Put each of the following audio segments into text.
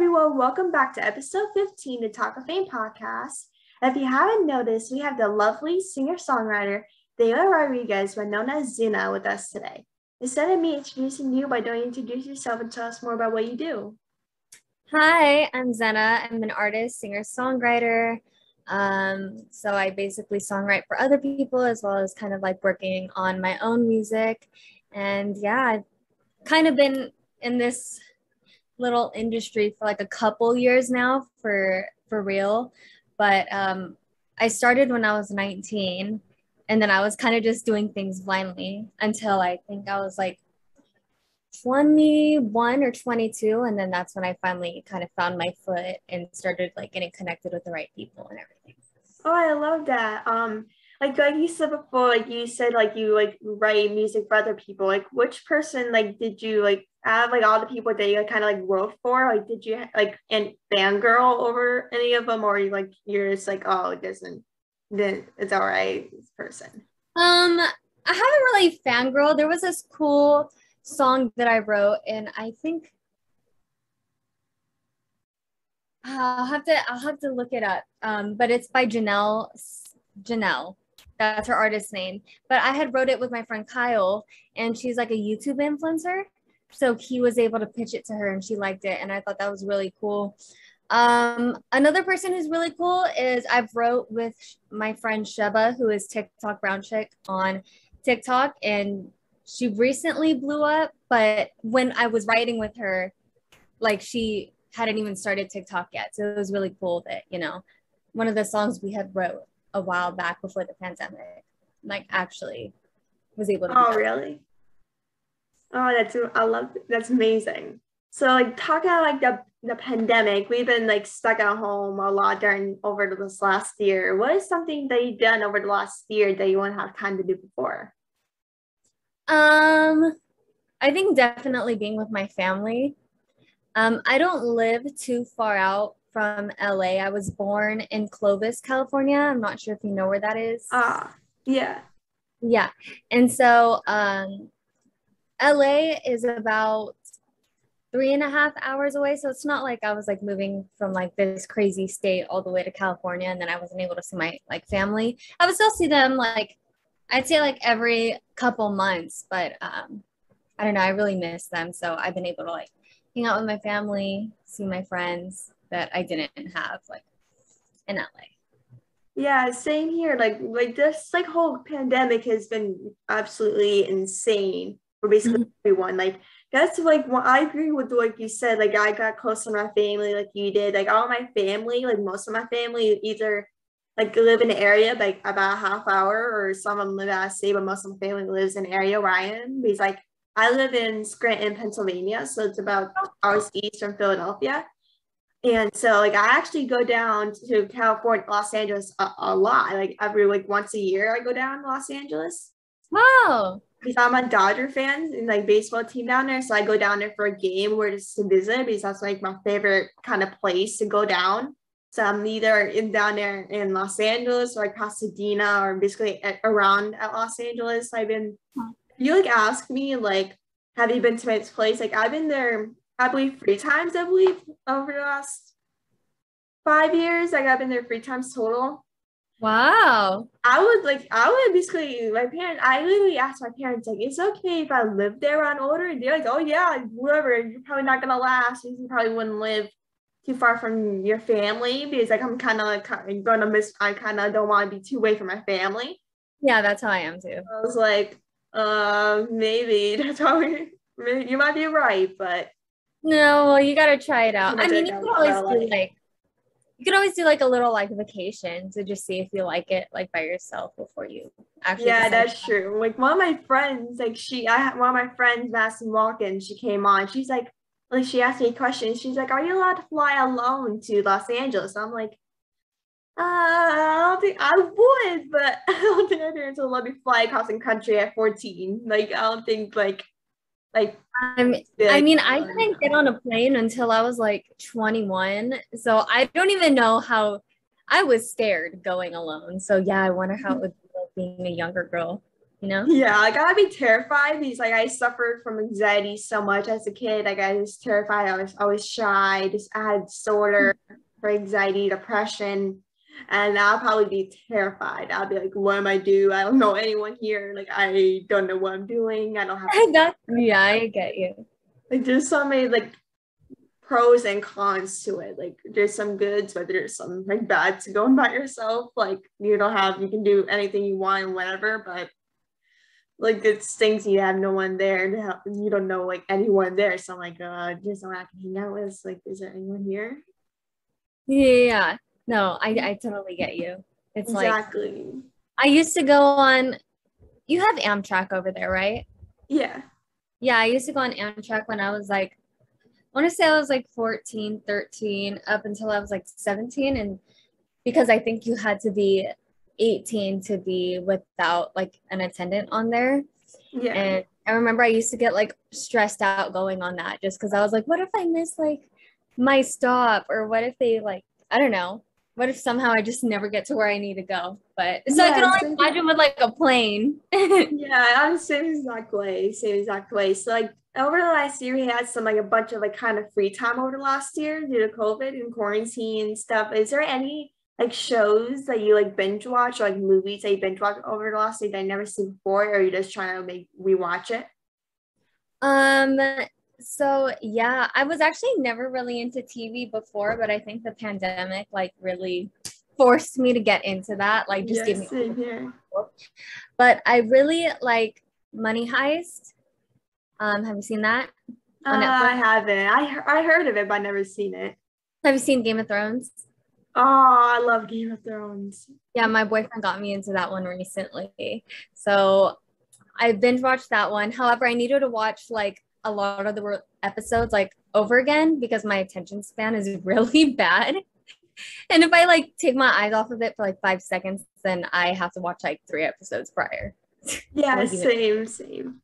everyone. Welcome back to episode 15 of Talk of Fame podcast. If you haven't noticed, we have the lovely singer songwriter Dela Rodriguez, but known as Zena, with us today. Instead of me introducing you, why don't you introduce yourself and tell us more about what you do? Hi, I'm Zena. I'm an artist, singer, songwriter. Um, so I basically songwrite for other people as well as kind of like working on my own music. And yeah, I've kind of been in this little industry for like a couple years now for for real. But um i started when i was 19 and then i was kind of just doing things blindly until i think i was like 21 or 22 and then that's when i finally kind of found my foot and started like getting connected with the right people and everything. Oh i love that. Um like like you said before like you said like you like write music for other people. Like which person like did you like have like all the people that you kind of like wrote for like did you like and fangirl over any of them or you like you're just like oh it doesn't then it's all right this person um i haven't really fangirl there was this cool song that i wrote and i think I'll have to I'll have to look it up. Um, but it's by Janelle Janelle that's her artist name. But I had wrote it with my friend Kyle, and she's like a YouTube influencer. So he was able to pitch it to her, and she liked it, and I thought that was really cool. Um, another person who's really cool is I've wrote with my friend Sheba, who is TikTok Brown Chick on TikTok, and she recently blew up. But when I was writing with her, like she hadn't even started TikTok yet, so it was really cool that you know one of the songs we had wrote a while back before the pandemic, like actually was able to. Oh, really? Oh, that's I love that's amazing. So like talk about like the the pandemic. We've been like stuck at home a lot during over this last year. What is something that you've done over the last year that you won't have time to do before? Um, I think definitely being with my family. Um, I don't live too far out from LA. I was born in Clovis, California. I'm not sure if you know where that is. Ah, yeah. Yeah. And so um, LA is about three and a half hours away. So it's not like I was like moving from like this crazy state all the way to California and then I wasn't able to see my like family. I would still see them like I'd say like every couple months, but um I don't know, I really miss them. So I've been able to like hang out with my family, see my friends, that I didn't have like in LA. Yeah, same here. Like like this like whole pandemic has been absolutely insane for basically mm-hmm. everyone. Like that's like what I agree with what you said. Like I got close to my family like you did. Like all my family, like most of my family either like live in the area like about a half hour or some of them live out of state, but most of my family lives in the area where I am. Because like I live in Scranton, Pennsylvania, so it's about hours east from Philadelphia. And so like I actually go down to California, Los Angeles a, a, lot. Like every like once a year I go down to Los Angeles. Wow. Because I'm a Dodger fan and like baseball team down there. So I go down there for a game where just to visit because that's like my favorite kind of place to go down. So I'm either in down there in Los Angeles or like Pasadena or basically at, around at Los Angeles. I've been hmm. you like ask me like have you been to this place? Like I've been there I believe three times, I believe, over the last five years. Like I've been there three times total. Wow. I would like I would basically my parents I literally asked my parents like it's okay if I live there on order. and they're like, oh yeah, whatever, you're probably not gonna last. You probably wouldn't live too far from your family because like I'm kind of like gonna miss I kind of don't want to be too away from my family. Yeah, that's how I am too. I was like, uh maybe that's how we, you might be right, but no, well, you gotta try it out. I mean, you can always do like you can always do like a little like vacation to just see if you like it like by yourself before you actually. Yeah, that's true. Like one of my friends, like she, I had one of my friends, Madison Walken, she came on. She's like, like she asked me questions. She's like, "Are you allowed to fly alone to Los Angeles?" I'm like, uh, I don't think I would, but I don't think my parents will let me fly across the country at 14. Like, I don't think like like I'm, I mean, I didn't get on a plane until I was like 21. So I don't even know how I was scared going alone. So yeah, I wonder how it would be like being a younger girl. you know? Yeah, like I'd be terrified because like I suffered from anxiety so much as a kid. Like I was terrified. I was always shy. Just I had disorder mm-hmm. for anxiety, depression, and I'll probably be terrified. I'll be like, "What am I do? I don't know anyone here. Like I don't know what I'm doing. I don't have." yeah, I get you. Like there's so many like pros and cons to it. Like there's some goods, but there's some like bad to going by yourself. Like you don't have you can do anything you want and whatever, but like it stinks you have no one there and you don't know like anyone there. So I'm like, uh, there's no one I can hang out with. Like, is there anyone here? Yeah. No, I, I totally get you. It's exactly. like I used to go on you have Amtrak over there, right? Yeah. Yeah, I used to go on Amtrak when I was like I want to say I was like 14, 13 up until I was like 17 and because I think you had to be 18 to be without like an attendant on there. Yeah. And I remember I used to get like stressed out going on that just because I was like, what if I miss like my stop? Or what if they like, I don't know. What if somehow I just never get to where I need to go? But so yeah, I can only imagine with like a plane. yeah, I'm same exact way. Same exact way. So like over the last year, we had some like a bunch of like kind of free time over the last year due to COVID and quarantine and stuff. Is there any like shows that you like binge watch or like movies that you binge watch over the last week that I never seen before, or are you just trying to make rewatch it? Um so yeah, I was actually never really into TV before, but I think the pandemic like really forced me to get into that. Like just yes, give me here. But I really like Money Heist. Um, have you seen that? Uh, I haven't. I I heard of it, but I never seen it. Have you seen Game of Thrones? Oh, I love Game of Thrones. Yeah, my boyfriend got me into that one recently. So I binge watched that one. However, I needed to watch like a lot of the episodes like over again because my attention span is really bad. And if I like take my eyes off of it for like five seconds, then I have to watch like three episodes prior. Yeah, like, same, same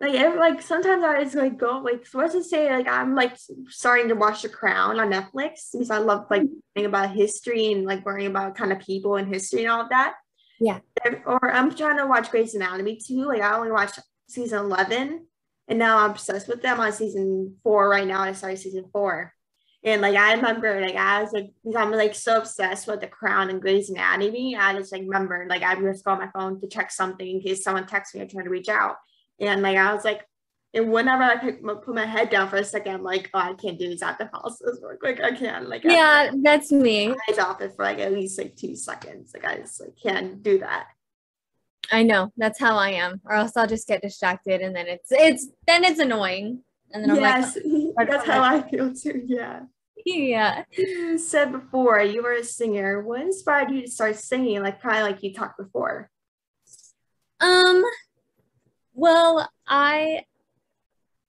like every, like sometimes I just like go like so let's just say like I'm like starting to watch The Crown on Netflix because I love like mm-hmm. learning about history and like learning about kind of people and history and all of that. Yeah. Or I'm trying to watch Grey's Anatomy too. Like I only watched season eleven, and now I'm obsessed with them on season four right now. I started season four, and like I remember like I was like I'm like so obsessed with The Crown and Grey's Anatomy. I just like remember like I just go on my phone to check something in case someone texts me or trying to reach out and like I was like, and whenever I pick, put my head down for a second, I'm like, oh, I can't do this at the house work. Like I can't. Like yeah, that's me. Eyes off it for like at least like two seconds. Like I just like can't do that. I know that's how I am, or else I'll just get distracted, and then it's it's then it's annoying, and then I'm yes, like, that's how I feel too. Yeah. Yeah. You said before you were a singer. What inspired you to start singing? Like kind of like you talked before. Um, well, I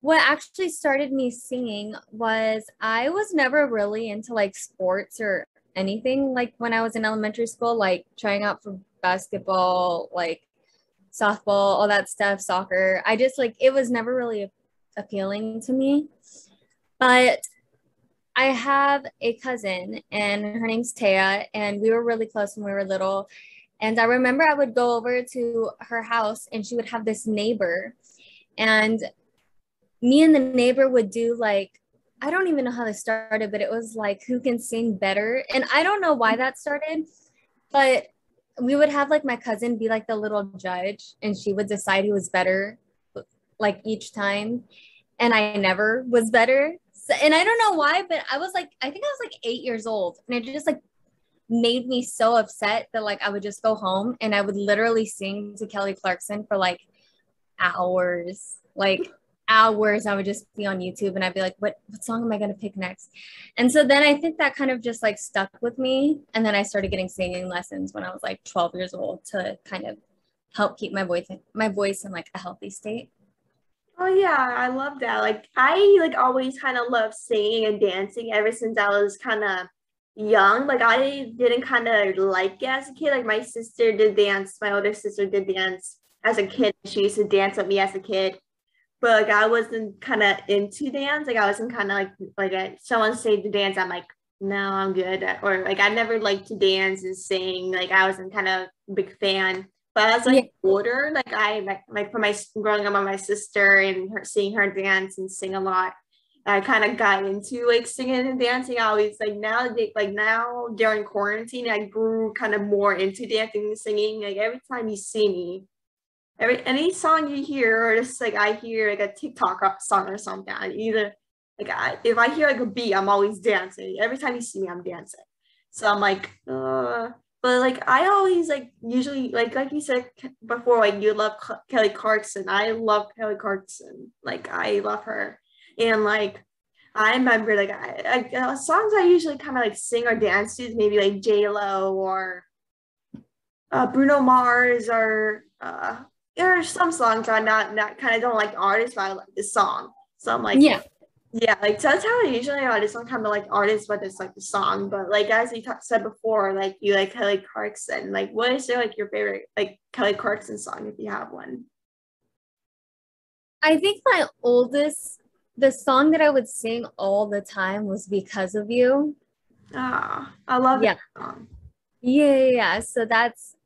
what actually started me singing was I was never really into like sports or anything like when I was in elementary school, like trying out for basketball, like softball, all that stuff, soccer. I just like it was never really appealing to me. But I have a cousin and her name's Taya, and we were really close when we were little. And I remember I would go over to her house and she would have this neighbor. And me and the neighbor would do like, I don't even know how this started, but it was like who can sing better. And I don't know why that started, but we would have like my cousin be like the little judge and she would decide who was better like each time. And I never was better. So, and I don't know why, but I was like, I think I was like eight years old and it just like made me so upset that like I would just go home and I would literally sing to Kelly Clarkson for like hours. Like hours I would just be on YouTube and I'd be like, what what song am I gonna pick next? And so then I think that kind of just like stuck with me. And then I started getting singing lessons when I was like 12 years old to kind of help keep my voice my voice in like a healthy state. Oh yeah, I love that. Like I like always kind of love singing and dancing ever since I was kind of young. Like I didn't kind of like it as a kid. Like my sister did dance, my older sister did dance as a kid. She used to dance with me as a kid. But like I wasn't kind of into dance. Like I wasn't kind of like like I, someone say to dance, I'm like, no, I'm good. Or like I never liked to dance and sing. Like I wasn't kind of big fan. But as like yeah. older, like I like like for my growing up with my sister and her seeing her dance and sing a lot, I kind of got into like singing and dancing. I always like now like now during quarantine, I grew kind of more into dancing and singing. Like every time you see me, every any song you hear, or just like I hear like a TikTok song or something, I either like I, if I hear like a beat, I'm always dancing. Every time you see me, I'm dancing. So I'm like, uh, but like I always like usually like like you said before, like you love Kelly Clarkson. I love Kelly Clarkson. Like I love her, and like I remember like I, I uh, songs I usually kind of like sing or dance to maybe like J Lo or uh, Bruno Mars or uh, there are some songs I'm not not kind of don't like the artist, but I like the song. So I'm like, yeah, yeah, like so that's how I usually are. It's kind of like artists, but it's like the song. But like as you t- said before, like you like Kelly Clarkson. Like, what is your, like your favorite like Kelly Clarkson song if you have one? I think my oldest, the song that I would sing all the time was "Because of You." Ah, I love yeah. that song. Yeah, yeah, yeah. So that's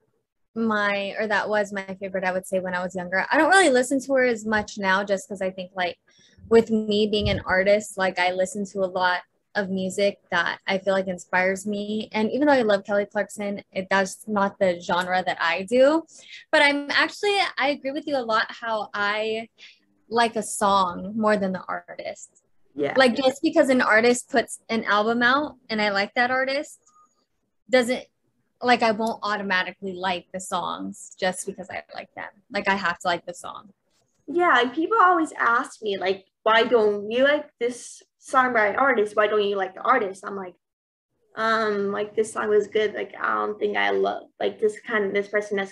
my or that was my favorite. I would say when I was younger. I don't really listen to her as much now, just because I think like with me being an artist, like I listen to a lot of music that I feel like inspires me. And even though I love Kelly Clarkson, it that's not the genre that I do. But I'm actually I agree with you a lot how I like a song more than the artist. Yeah. Like just because an artist puts an album out and I like that artist doesn't like I won't automatically like the songs just because I like them. Like I have to like the song. Yeah, like people always ask me like why don't you like this song by artist? Why don't you like the artist? I'm like, um, like this song was good. Like I don't think I love like this kind of this person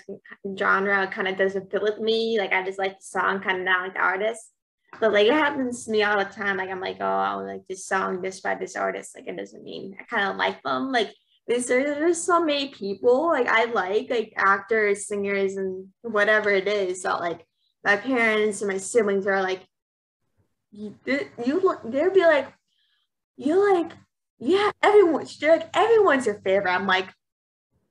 genre kind of doesn't fit with me. Like I just like the song, kind of not like the artist. But like it happens to me all the time. Like I'm like, oh, I like this song this by this artist. Like it doesn't mean I kind of like them. Like there's there's so many people like I like like actors, singers, and whatever it is. that like my parents and my siblings are like, you, you they'll be like, you like, yeah, everyone's they're like everyone's your favorite. I'm like,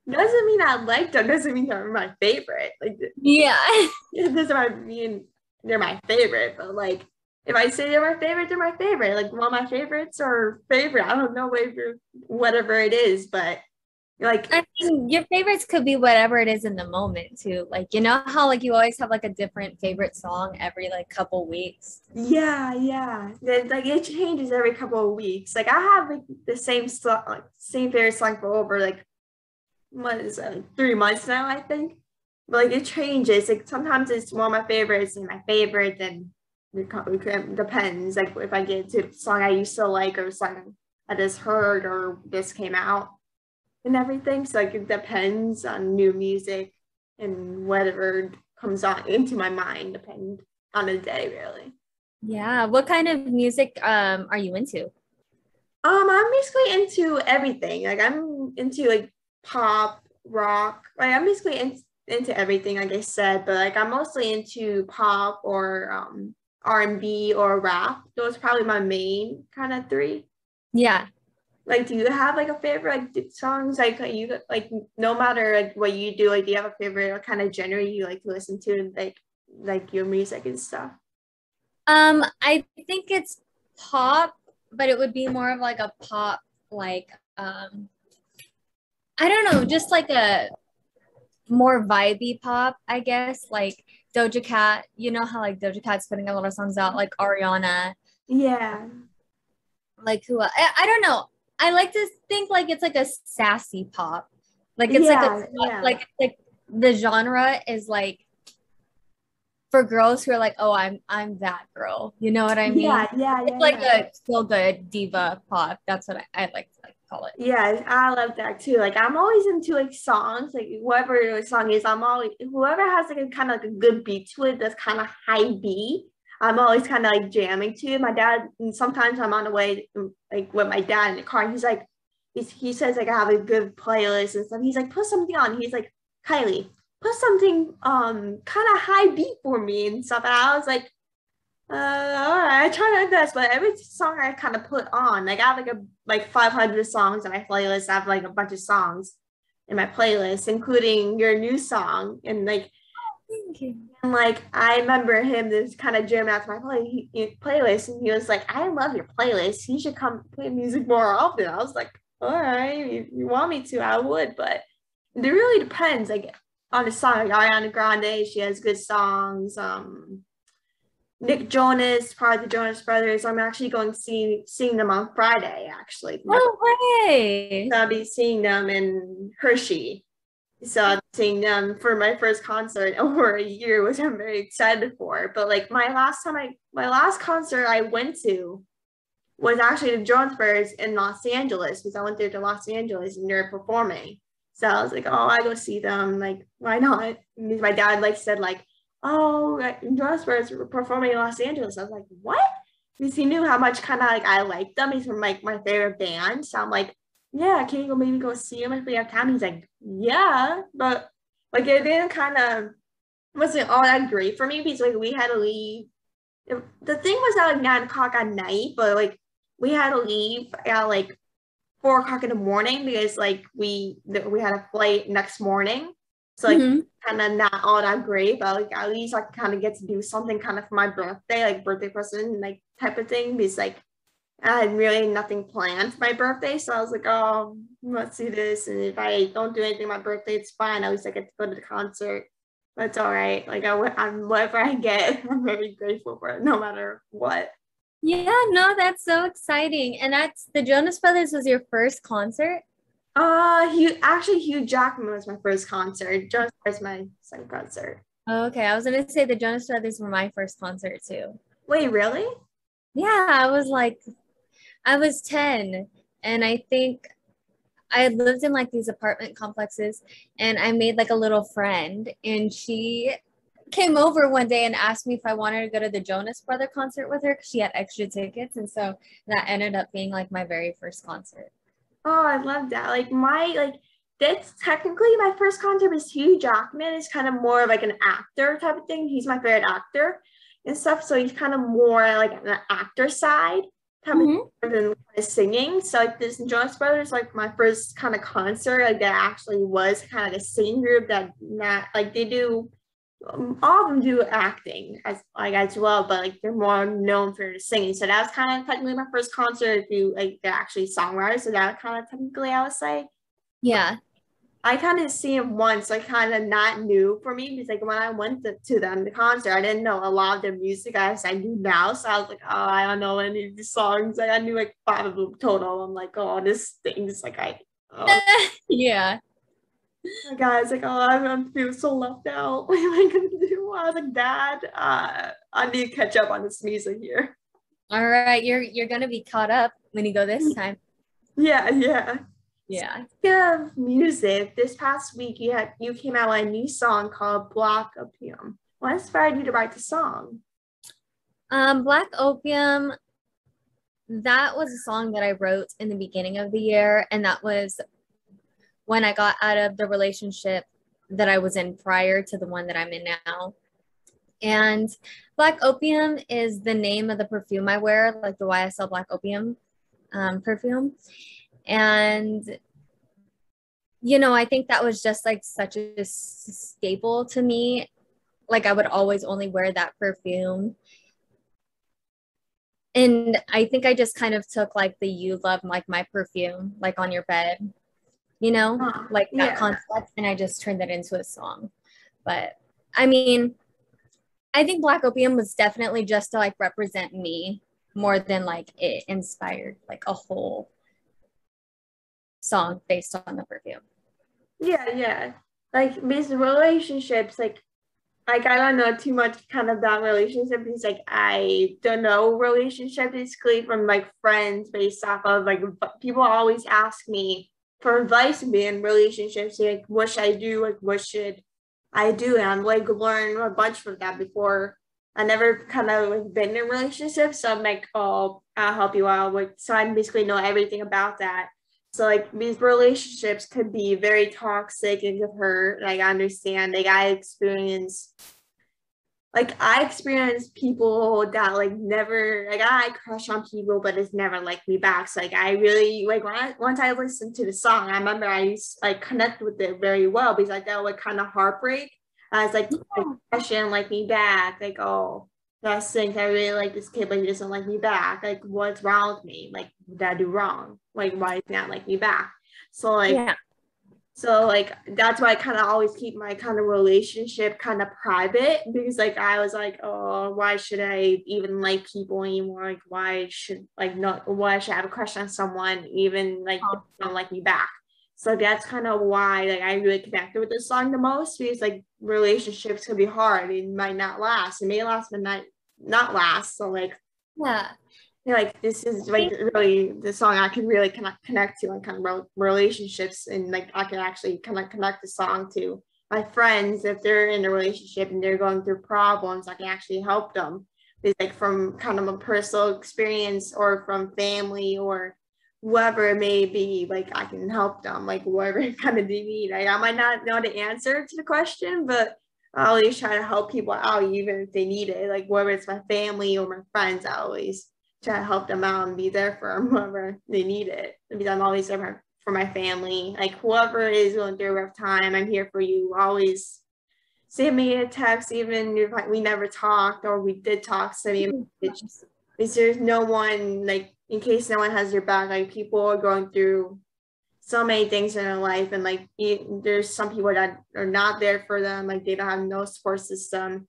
doesn't mean I like them. Doesn't mean they're my favorite. Like, yeah, it doesn't mean they're my favorite. But like, if I say they're my favorite, they're my favorite. Like one of my favorites or favorite. I don't know whatever it is, but like I mean, your favorites could be whatever it is in the moment too. Like you know how like you always have like a different favorite song every like couple weeks. Yeah, yeah. like it changes every couple of weeks. Like I have like the same song, like same favorite song for over like what is it, three months now, I think. But like it changes. Like sometimes it's one of my favorites and my favorite, and it depends. Like if I get to a song I used to like or song I just heard or this came out and everything. So like it depends on new music and whatever comes on into my mind, depend on the day really. Yeah. What kind of music um are you into? Um, I'm basically into everything. Like I'm into like pop, rock. Like I'm basically in, into everything, like I said, but like I'm mostly into pop or um R&B or rap. Those are probably my main kind of three. Yeah like do you have like a favorite like songs like you like no matter like what you do like do you have a favorite kind of genre you like to listen to like like your music and stuff um i think it's pop but it would be more of like a pop like um i don't know just like a more vibey pop i guess like doja cat you know how like doja cat's putting a lot of songs out like ariana yeah like who I, I don't know I like to think like it's like a sassy pop. Like it's yeah, like a, yeah. like like the genre is like for girls who are like, oh, I'm I'm that girl. You know what I mean? Yeah, yeah, It's yeah, like yeah. a feel good diva pop. That's what I, I like to like call it. Yeah, I love that too. Like I'm always into like songs, like whoever song is, I'm always whoever has like a kind of like a good beat to it that's kind of high beat. I'm always kind of like jamming to my dad. And sometimes I'm on the way, like with my dad in the car. And he's like, he's, he says like I have a good playlist and stuff. He's like, put something on. He's like, Kylie, put something um kind of high beat for me and stuff. And I was like, uh, all right, I try my best. But every song I kind of put on, like I have like a like 500 songs on my playlist. I have like a bunch of songs. in my playlist, including your new song. And like, you. and like I remember him just kind of jamming out to my play, he- playlist, and he was like, "I love your playlist. You should come play music more often." I was like, "All right, if you want me to, I would." But it really depends, like on the song. Like Ariana Grande, she has good songs. Um, Nick Jonas, part of the Jonas Brothers. I'm actually going to see seeing them on Friday. Actually, No way. so I'll be seeing them in Hershey. So I'm seeing them for my first concert over a year, which I'm very excited for. But like my last time I my last concert I went to was actually the Jonas Brothers in Los Angeles because I went there to Los Angeles and they're performing. So I was like, oh, I go see them. Like, why not? My dad like said like, oh, like, Jonas Brothers performing in Los Angeles. I was like, what? Because he knew how much kind of like I liked them. He's from like my favorite band. So I'm like, yeah, can you go maybe go see him if we have time? He's like, yeah, but like it didn't kind of wasn't all that great for me because like we had to leave. The thing was at like nine o'clock at night, but like we had to leave at like four o'clock in the morning because like we we had a flight next morning. So like Mhm. kind of not all that great, but like at least I kind of get to do something kind of for my birthday, like birthday present, like type of thing. Because like I had really nothing planned for my birthday, so I was like, oh, let's do this. And if I don't do anything my birthday, it's fine. At least I get to go to the concert. That's all right. Like I, I'm whatever I get, I'm very grateful for it, no matter what. Yeah, no, that's so exciting. And that's the Jonas Brothers was your first concert. Uh, Hugh, actually, Hugh Jackman was my first concert. Jonas was my second concert. Oh, okay, I was gonna say the Jonas Brothers were my first concert too. Wait, really? Yeah, I was like, I was 10, and I think I lived in like these apartment complexes, and I made like a little friend, and she came over one day and asked me if I wanted to go to the Jonas Brother concert with her because she had extra tickets, and so that ended up being like my very first concert. Oh, I love that. Like my like that's technically my first concert was Hugh Jackman is kind of more of like an actor type of thing. He's my favorite actor and stuff. So he's kind of more like an actor side type Mhm. of thing than kind of singing. So like this Jonas Brothers, like my first kind of concert, like that actually was kind of a singing group that not like they do Um, all of them do acting as like as well, but like they're more known for singing. So that was kind of technically my first concert. If you like, they're actually songwriters, so that kind of technically I would say. Yeah. I kind of see them once, like kind of not new for me because like when I went to, to them the concert, I didn't know a lot of their music as I do now. So I was like, oh, I don't know any of these songs. Like I knew like five of them total. I'm like, oh, this thing's like I. Oh yeah. My it's like, oh, I'm, I'm feeling so left out. What am I gonna do? I was like, Dad, uh, I need to catch up on this music here. All right, you're you're gonna be caught up when you go this time. Yeah, yeah. Yeah. Speaking of music, this past week you had you came out with a new song called Black Opium. What inspired you to write the song? Um, Black Opium, that was a song that I wrote in the beginning of the year, and that was when I got out of the relationship that I was in prior to the one that I'm in now. And Black Opium is the name of the perfume I wear, like the YSL Black Opium um, perfume. And, you know, I think that was just like such a staple to me. Like, I would always only wear that perfume and I think I just kind of took like the you love like my perfume like on your bed, you know, Huh, like that yeah. concept, and I just turned that into a song. But I mean, I think Black Opium was definitely just to like represent me more than like it inspired like a whole song based on the perfume. Yeah, yeah. Like these relationships, like like I don't know too much kind of that relationship because like I don't know relationship basically from like friends based off of like people always ask me for advice to be in relationships like what should I do? Like what should I do? And I'm like learn a bunch from that before. I never kind of like been in relationships so I'm like oh I'll help you out like so I basically know everything about that. So like these relationships could be very toxic and hurt. Like I understand, like I experience like I experienced people that like never like I crush on people, but it's never like me back. So like I really like when I once I listened to the song, I remember I used like connect with it very well because I felt like kind of heartbreak. I was like, I oh, shouldn't like me back. Like, oh, that's things I really like this kid, but he doesn't like me back. Like, what's wrong with me? Like, did I do wrong? Like, why is he not like me back? So like yeah. So like that's why I kind of always keep my kind of relationship kind of private because like I was like, oh, why should I even like people anymore? Like why should like not why should I have a crush on someone even like oh. don't like me back? So that's kind of why like I really connected with this song the most because like relationships can be hard. It might not last. It may last but not not last. So like yeah like this is like really the song I can really connect connect to and kind of relationships and like I can actually kind of connect the song to my friends if they're in a relationship and they're going through problems I can actually help them it's like from kind of a personal experience or from family or whoever it may be like I can help them like whatever kind of they need. I, I might not know the answer to the question but I always try to help people out even if they need it like whether it's my family or my friends I always to help them out and be there for them whoever they need it. Because I'm always there for my family. Like whoever is going through a rough time, I'm here for you. Always send me a text, even if we never talked or we did talk, send me a message. Because there's no one like in case no one has your back. Like people are going through so many things in their life, and like there's some people that are not there for them. Like they don't have no support system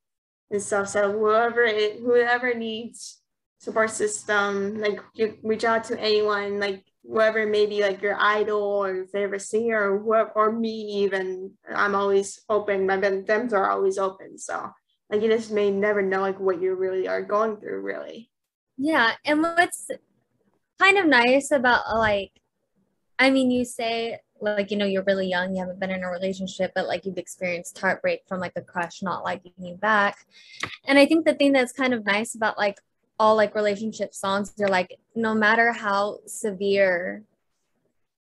and stuff. So whoever it, whoever needs support system like you reach out to anyone like whoever maybe like your idol or favorite singer or whoever or me even i'm always open. My DMs are always open. So like you just may never know like what you really are going through really. Yeah and what's kind of nice about uh, like i mean you say like you know you're really young you haven't been in a relationship but like you've experienced heartbreak from like a crush not liking you back. And i think the thing that's kind of nice about like all like relationship songs they're like no matter how severe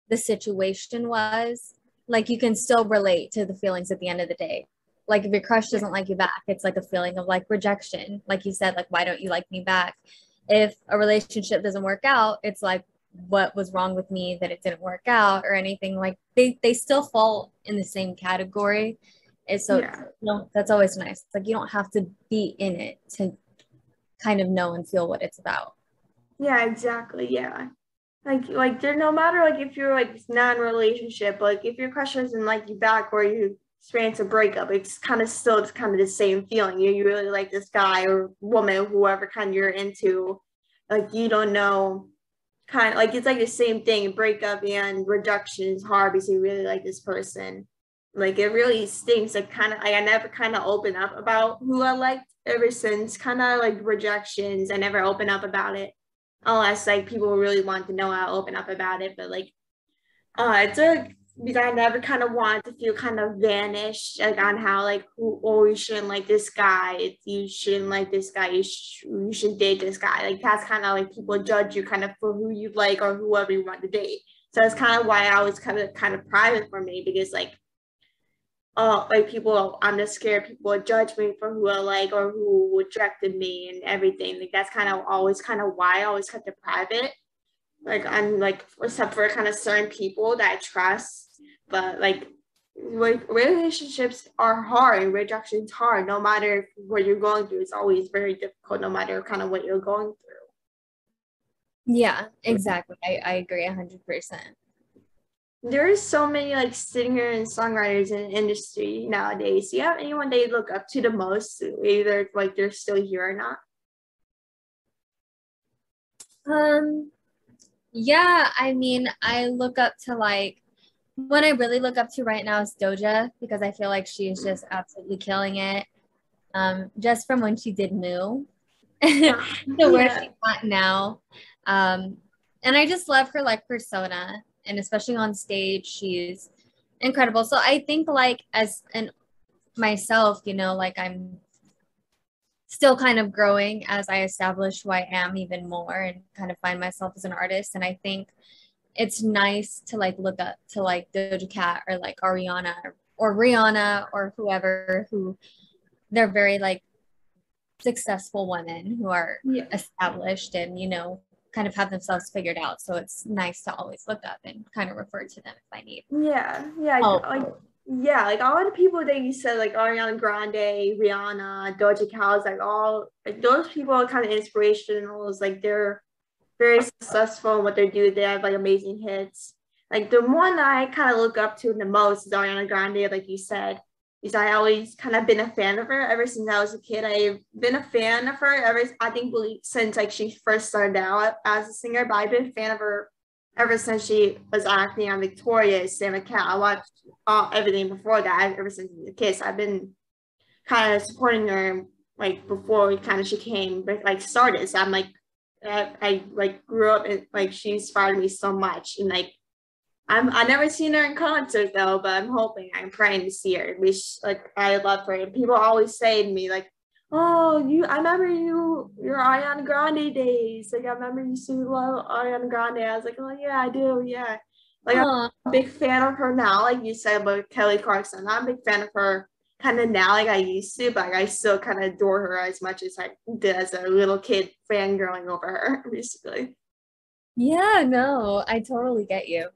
the situation was like you can still relate to the feelings at the end of the day. Like if your crush doesn't like you back it's like a feeling of like rejection. Like you said like why don't you like me back? If a relationship doesn't work out it's like what was wrong with me that it didn't work out or anything like they they still fall in the same category. And so yeah. you know that's always nice. Like you don't have to be in it to kind of know and feel what it's about. Yeah, exactly. Yeah. Like like there no matter like if you're like non-relationship, like if your crush doesn't like you back or you experience a breakup, it's kind of still it's kind of the same feeling. You you really like this guy or woman, whoever kind of you're into, like you don't know kind of like it's like the same thing. Breakup and rejection is hard because you really like this person. Like it really stinks. Like kind of like I never kind of open up about who I liked ever since kind of like rejections. I never open up about it unless like people really want to know I'll open up about it. But like uh it's a because I never kind of want to feel kind of vanished like on how like who oh you shouldn't like this guy you shouldn't like this guy you, sh- you should date this guy like that's kind of like people judge you kind of for who you like or whoever you want to date so that's kind of why I was kind of kind of private for me because like uh, like people, I'm just scared people would judge me for who I like or who rejected me and everything. Like that's kind of always kind of why I always kept it private. Like I'm like, except for kind of certain people that I trust, but like like relationships are hard and rejection's hard. No matter what you're going through it's always very difficult no matter kind of what you're going through. Yeah exactly. I, I agree 100% there's so many like singer and songwriters in the industry nowadays. Do you have anyone they look up to the most, either like they're still here or not? Um, yeah, I mean, I look up to like what I really look up to right now is Doja because I feel like she's just absolutely killing it. Um, just from when she did Moo to where yeah. she's at now. Um, and I just love her like persona and especially on stage she's incredible so i think like as an myself you know like i'm still kind of growing as i establish who i am even more and kind of find myself as an artist and i think it's nice to like look up to like Doja Cat or like Ariana or, Rihanna or whoever who they're very like successful women who are Yeah. established and you know kind of have themselves figured out. So it's nice to always look up and kind of refer to them if I need. Yeah, yeah, Oh. like yeah, like all the people that you said, like Ariana Grande, Rihanna, Doja Cat, like all like those people are kind of inspirational. It's like they're very successful in what they do. They have like amazing hits. Like the one I kind of look up to the most is Ariana Grande, like you said. Is I always kind of been a fan of her ever since I was a kid. I've been a fan of her ever I think since like she first started out as a singer, but I've been a fan of her ever since she was acting on Victorious, Sam. I watched all, everything before that ever since the kids. I've been kind of supporting her like before kind of she came like started. So I'm like I, I like grew up and like she inspired me so much and like I'm I never seen her in concert though, but I'm hoping I'm praying to see her. Which like I love her. And people always say to me like, "Oh, you I remember you your Ariana Grande days. Like I remember you used to love Ariana Grande." I was like, "Oh yeah, I do. Yeah." Like I'm a big fan of her now. Like you said about Kelly Clarkson, I'm a big fan of her kind of now, like I used to, but like, I still kind of adore her as much as I did as a little kid fangirling over her, basically. yeah, no, I totally get you.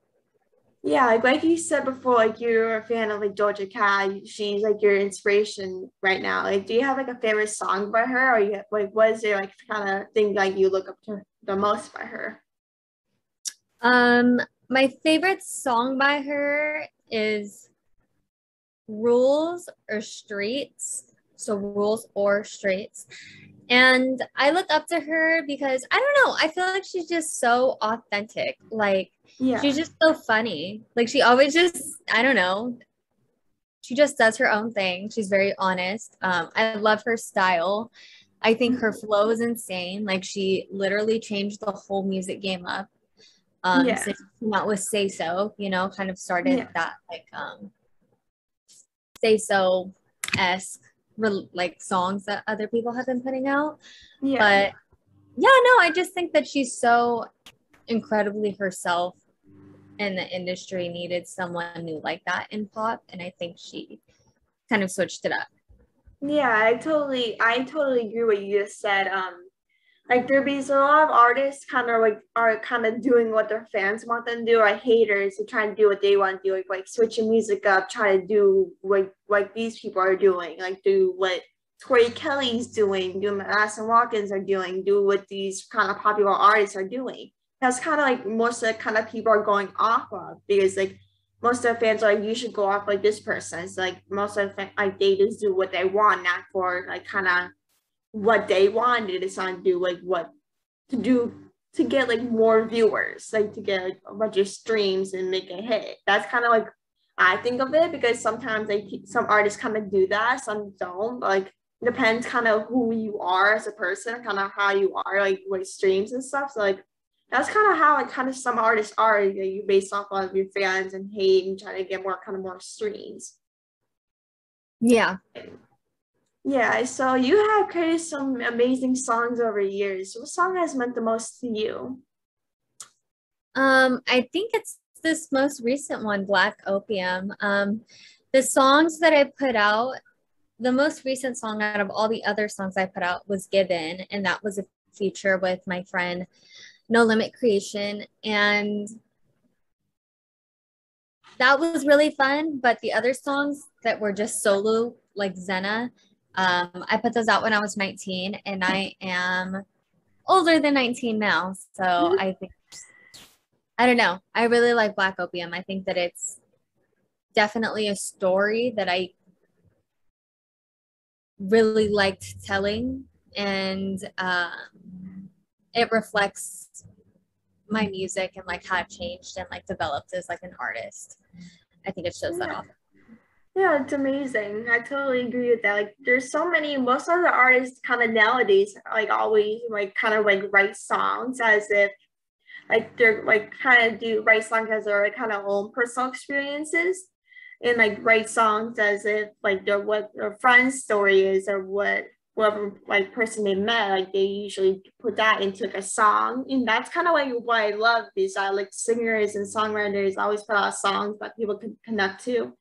Yeah, like, like you said before, like you're a fan of like Doja Cat. She's like your inspiration right now. Like, do you have like a favorite song by her, or you have, like what is there like kind of thing like you look up to the most by her? Um, my favorite song by her is Rules or Streets. So Rules or Streets. And I look up to her because I don't know, I feel like she's just so authentic. Like Yeah, she's just so funny. Like she always just, I don't know. She just does her own thing. She's very honest. Um, I love her style. I think her flow is insane. Like she literally changed the whole music game up. Um, Yeah. came out with Say So, you know, kind of started Yeah. that like um Say So esque like songs that other people have been putting out. yeah, But yeah, no, I just think that she's so incredibly herself and the industry needed someone new like that in pop. And I think she kind of switched it up. Yeah, I totally, I totally agree what you just said. Um, like there be a lot of artists kind of like are kind of doing what their fans want them to do, or haters who try to do what they want to do, like like switching music up, try to do what like these people are doing, like do what Tori Kelly's doing, do what Madison Watkins are doing, do what these kind of popular artists are doing. That's kind of like most of the kind of people are going off of because like most of the fans are like you should go off like this person. It's like most of the fa- like they just do what they want, not for like kind of what they want. They just want to do like what to do to get like more viewers, like to get like, a bunch of streams and make a hit. That's kind of like I think of it because sometimes like some artists kind of do that, some don't. Like depends kind of who you are as a person, kind of how you are like with streams and stuff. So like that's kind of how like kind of some artists are. You, know, you based off of your fans and hate and trying to get more kind of more streams. Yeah. Yeah, so you have created some amazing songs over the years. What song has meant the most to you? Um, I think it's this most recent one, Black Opium. Um, the songs that I put out, the most recent song out of all the other songs I put out was Given, and that was a feature with my friend No Limit Creation. And that was really fun. But the other songs that were just solo, like Zena, um, I put those out when I was 19, and I am older than 19 now. So Mhm. I think I don't know. I really like Black Opium. I think that it's definitely a story that I really liked telling, and um, it reflects my music and like how it changed and like developed as like an artist. I think it shows that off. Yeah, it's amazing. I totally agree with that. Like, there's so many. Most of the artists kind of nowadays, like always, like kind of like write songs as if, like they're like kind of do write songs as their like, kind of own personal experiences, and like write songs as if like their what their friend's story is or what whoever like person they met. Like they usually put that into like a song, and that's kind of like what I love. Is I uh, like singers and songwriters always put out songs that people can connect to.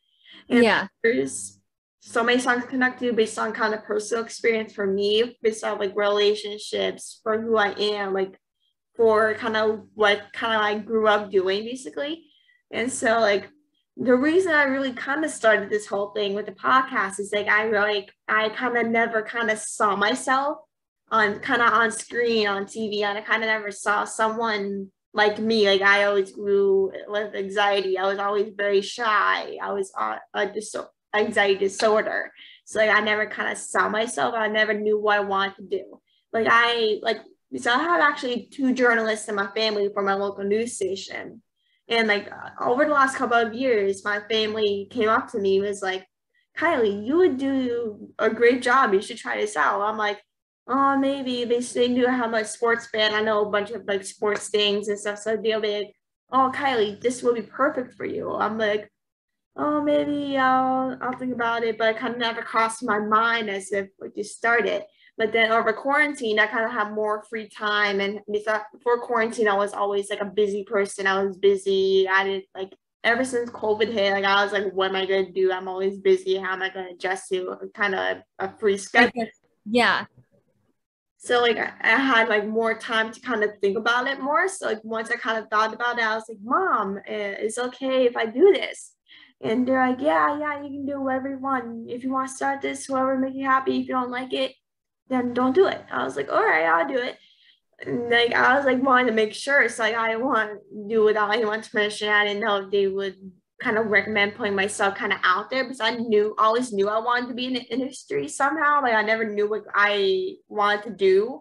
And Yeah. there's so many songs connect to based on kind of personal experience for me, based on like relationships, for who I am, like for kind of what kind of I grew up doing basically. And so like the reason I really kind of started this whole thing with the podcast is like I like I kind of never kind of saw myself on kind of on screen on TV and I kind of never saw someone like me. Like I always grew with anxiety. I was always very shy. I was uh, a dis- anxiety disorder. So like I never kind of saw myself. I never knew what I wanted to do. Like I like so I have actually two journalists in my family from my local news station and like over the last couple of years, my family came up to me was like, Kylie, you would do a great job. You should try this out. I'm like, oh, maybe they, they knew how much sports fan. I know a bunch of like sports things and stuff. So they'll be like, oh, Kylie, this will be perfect for you. I'm like, oh, maybe I'll, I'll think about it. But it kind of never crossed my mind as if we just started. But then over quarantine, I kind of have more free time. And before quarantine, I was always like a busy person. I was busy. I did like ever since COVID hit, like I was like, what am I gonna do? I'm always busy. How am I gonna adjust to kind of a free schedule? Yeah. So like I, I had like more time to kind of think about it more. So like once I kind of thought about it, I was like, Mom, it's okay if I do this. And they're like, Yeah, yeah, you can do whatever you want. If you want to start this, whoever make you happy. If you don't like it, then don't do it. I was like, all right, I'll do it. And like I was like wanting to make sure. So like I want to do without anyone's permission. I didn't know if they would kind of recommend putting myself kind of out there because I knew always knew I wanted to be in the industry somehow. Like I never knew what I wanted to do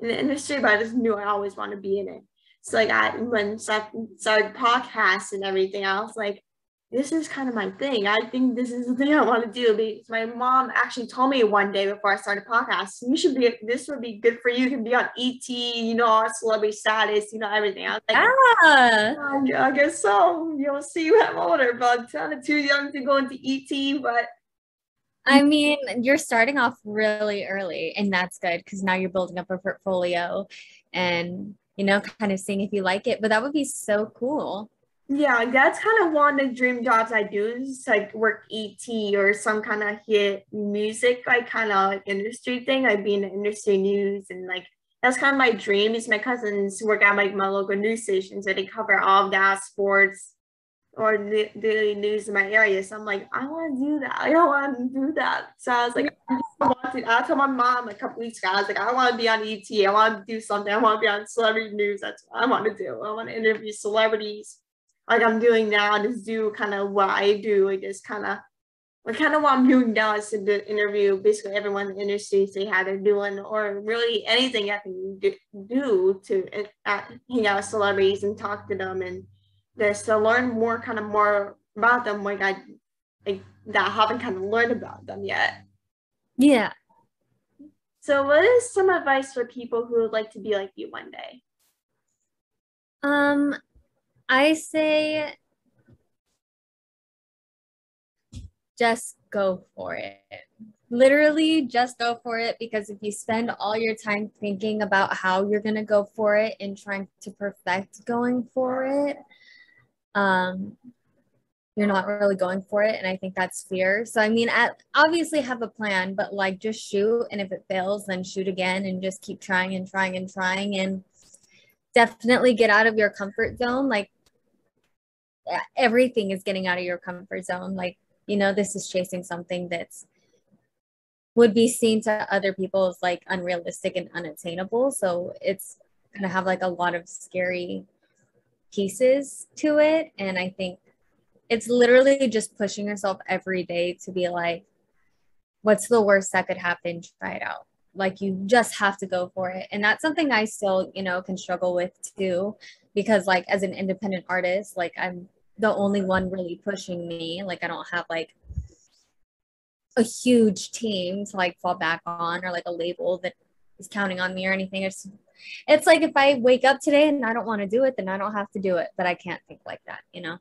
in the industry, but I just knew I always wanted to be in it. So like I when started podcasts and everything, I was like, this is kind of my thing. I think this is the thing I want to do. Because my mom actually told me one day before I started podcast, you should be. This would be good for you. You can be on ET. You know, celebrity status. You know everything. I was like, yeah, oh, yeah I guess so. You'll see when I'm older, but I'm kind of too young to go into ET. But I mean, you're starting off really early, and that's good because now you're building up a portfolio, and you know, kind of seeing if you like it. But that would be so cool. Yeah, that's kind of one of the dream jobs I do is like work ET or some kind of hit music, like kind of like industry thing. I'd be in the industry news and like that's kind of my dream. Is my cousins work at like my local news station so they cover all of that sports or the daily news in my area. So I'm like, I want to do that. I don't want to do that. So I was like, I, I told my mom a couple weeks ago, I was like, I want to be on ET. I want to do something. I want to be on celebrity news. That's what I want to do. I want to interview celebrities like I'm doing now, just do kind of what I do. I just kind of, like kind of what I'm doing now is to interview basically everyone in the industry, see how they're doing, or really anything I can do, do to uh, hang out with celebrities and talk to them, and just to learn more, kind of more about them, like I, like that I haven't kind of learned about them yet. Yeah. So, what is some advice for people who would like to be like you one day? Um, I say just go for it. Literally, just go for it because if you spend all your time thinking about how you're going to go for it and trying to perfect going for it, um, you're not really going for it. And I think that's fear. So, I mean, at, obviously have a plan, but like just shoot. And if it fails, then shoot again and just keep trying and trying and trying. And definitely get out of your comfort zone. Like, everything is getting out of your comfort zone. Like you know this is chasing something that's would be seen to other people as like unrealistic and unattainable. So it's going to have like a lot of scary pieces to it. And i think it's literally just pushing yourself every day to be like what's the worst that could happen? Try it out like you just have to go for it. And that's something i still you know can struggle with too because like as an independent artist like i'm the only one really pushing me. Like i don't have like a huge team to like fall back on or like a label that is counting on me or anything. It's it's like if i wake up today and i don't want to do it then i don't have to do it. But i can't think like that you know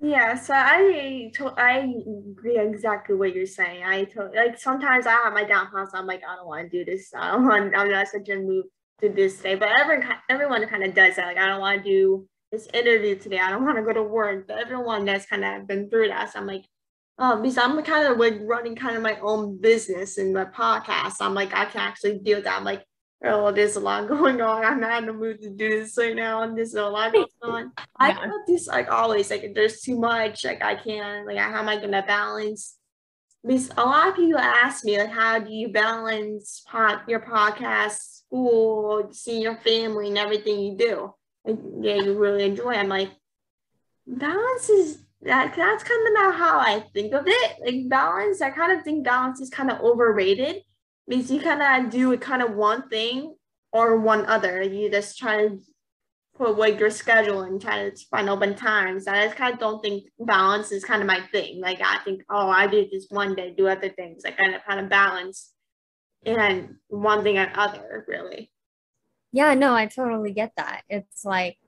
yeah, so I to, I agree exactly what you're saying. I to, like sometimes I have my downfalls. I'm like I don't want to do this. I don't want. I'm not such a move to this day. But everyone everyone kind of does that. Like I don't want to do this interview today. I don't want to go to work. But everyone that's kind of been through that. So I'm like, Um, because I'm kind of like running kind of my own business and my podcast. I'm like, I can actually deal that. I'm like, oh, there's a lot going on. I'm not in the mood to do this right now, and there's a lot going on. I feel this like always, like there's too much, like I can't, like how am I gonna balance? Because a lot of people ask me, like, how do you balance pod, your podcast, school, seeing your family, and everything you do? Like, yeah, you really enjoy. I'm like, balance is that that's kind of not how I think of it. Like balance, I kind of think balance is kind of overrated because you kind of do kind of one thing or one other. You just try to put like your schedule and try to find open times. I just kind of don't think balance is kind of my thing. Like I think, oh, I do this one day, do other things. I kind of kind of balance and one thing and other really. Yeah, no, I totally get that. It's like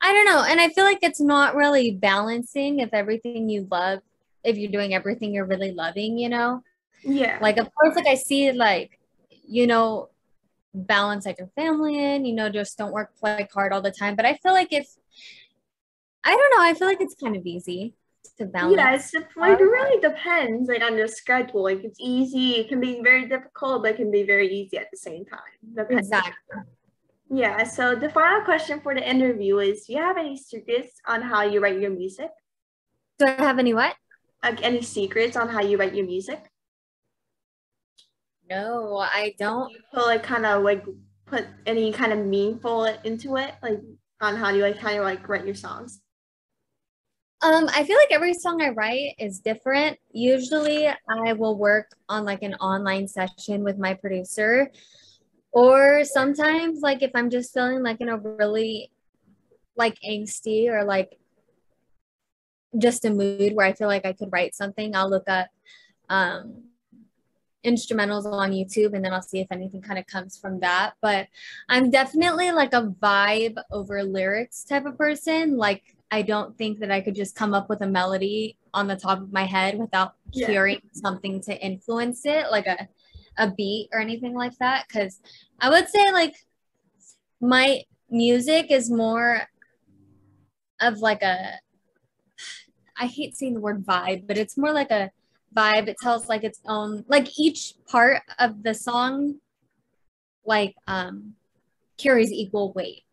I don't know. And I feel like it's not really balancing if everything you love, if you're doing everything you're really loving, you know? Yeah. Like, of course, like I see, like, you know, balance like your family in, you know, just don't work like hard all the time. But I feel like if, I don't know, I feel like it's kind of easy to balance. Yeah, it's the point. It really depends, like on your schedule. Like it's easy, it can be very difficult, but it can be very easy at the same time. Depends. Exactly. Yeah, so the final question for the interview is Do you have any secrets on how you write your music? Do I have any what? Like any secrets on how you write your music? No, I don't. You put like kind of like put any kind of meaningful into it, like on how do you like kind of like write your songs? Um, I feel like every song I write is different. Usually I will work on like an online session with my producer or sometimes like if i'm just feeling like in a really like angsty or like just a mood where i feel like i could write something i'll look up um instrumentals on youtube and then i'll see if anything kind of comes from that. But i'm definitely like a vibe over lyrics type of person. Like i don't think that i could just come up with a melody on the top of my head without yeah. hearing something to influence it like a a beat or anything like that. Because I would say like my music is more of like a I hate saying the word vibe, but it's more like a vibe. It tells like its own like each part of the song like um carries equal weight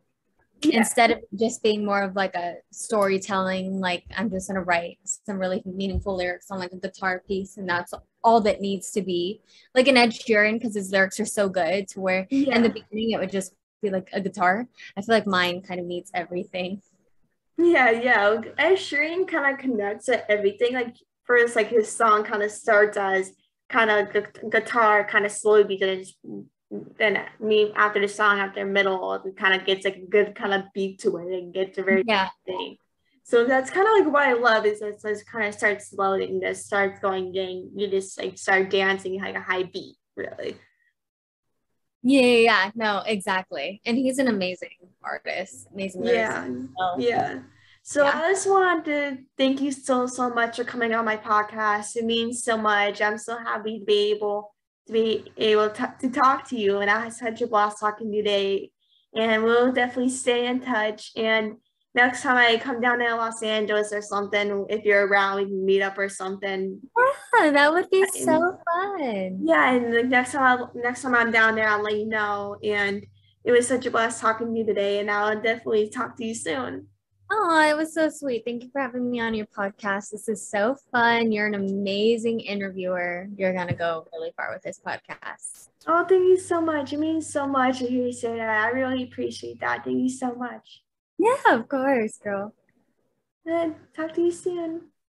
yeah. instead of just being more of like a storytelling like i'm just gonna write some really meaningful lyrics on like a guitar piece and that's all that needs to be like an ed sheeran because his lyrics are so good to where yeah. in the beginning it would just be like a guitar i feel like mine kind of needs everything yeah yeah ed sheeran kind of connects to everything like first like his song kind of starts as kind of gu- guitar kind of slowly begins then me after the song after middle it kind of gets like a good kind of beat to it and gets a very yeah. thing so that's kind of like what I love is it just kind of starts slowing just starts going and you just like start dancing like a high beat really. Yeah yeah no exactly. And he's an amazing artist. Amazing yeah. so, yeah so yeah. I just wanted to thank you so so much for coming on my podcast. It means so much. I'm so happy to be able to be able to, to talk to you. And I had such a blast talking today. And we'll definitely stay in touch. And next time I come down to Los Angeles or something, if you're around, we can meet up or something. Yeah, that would be and, so fun. Yeah, and the next time I, next time I'm down there, I'll let you know. And it was such a blast talking to you today, and I'll definitely talk to you soon. Oh, it was so sweet. Thank you for having me on your podcast. This is so fun. You're an amazing interviewer. You're going to go really far with this podcast. Oh, thank you so much. It means so much to hear you say that. I really appreciate that. Thank you so much. Yeah, of course, girl. Then talk to you soon.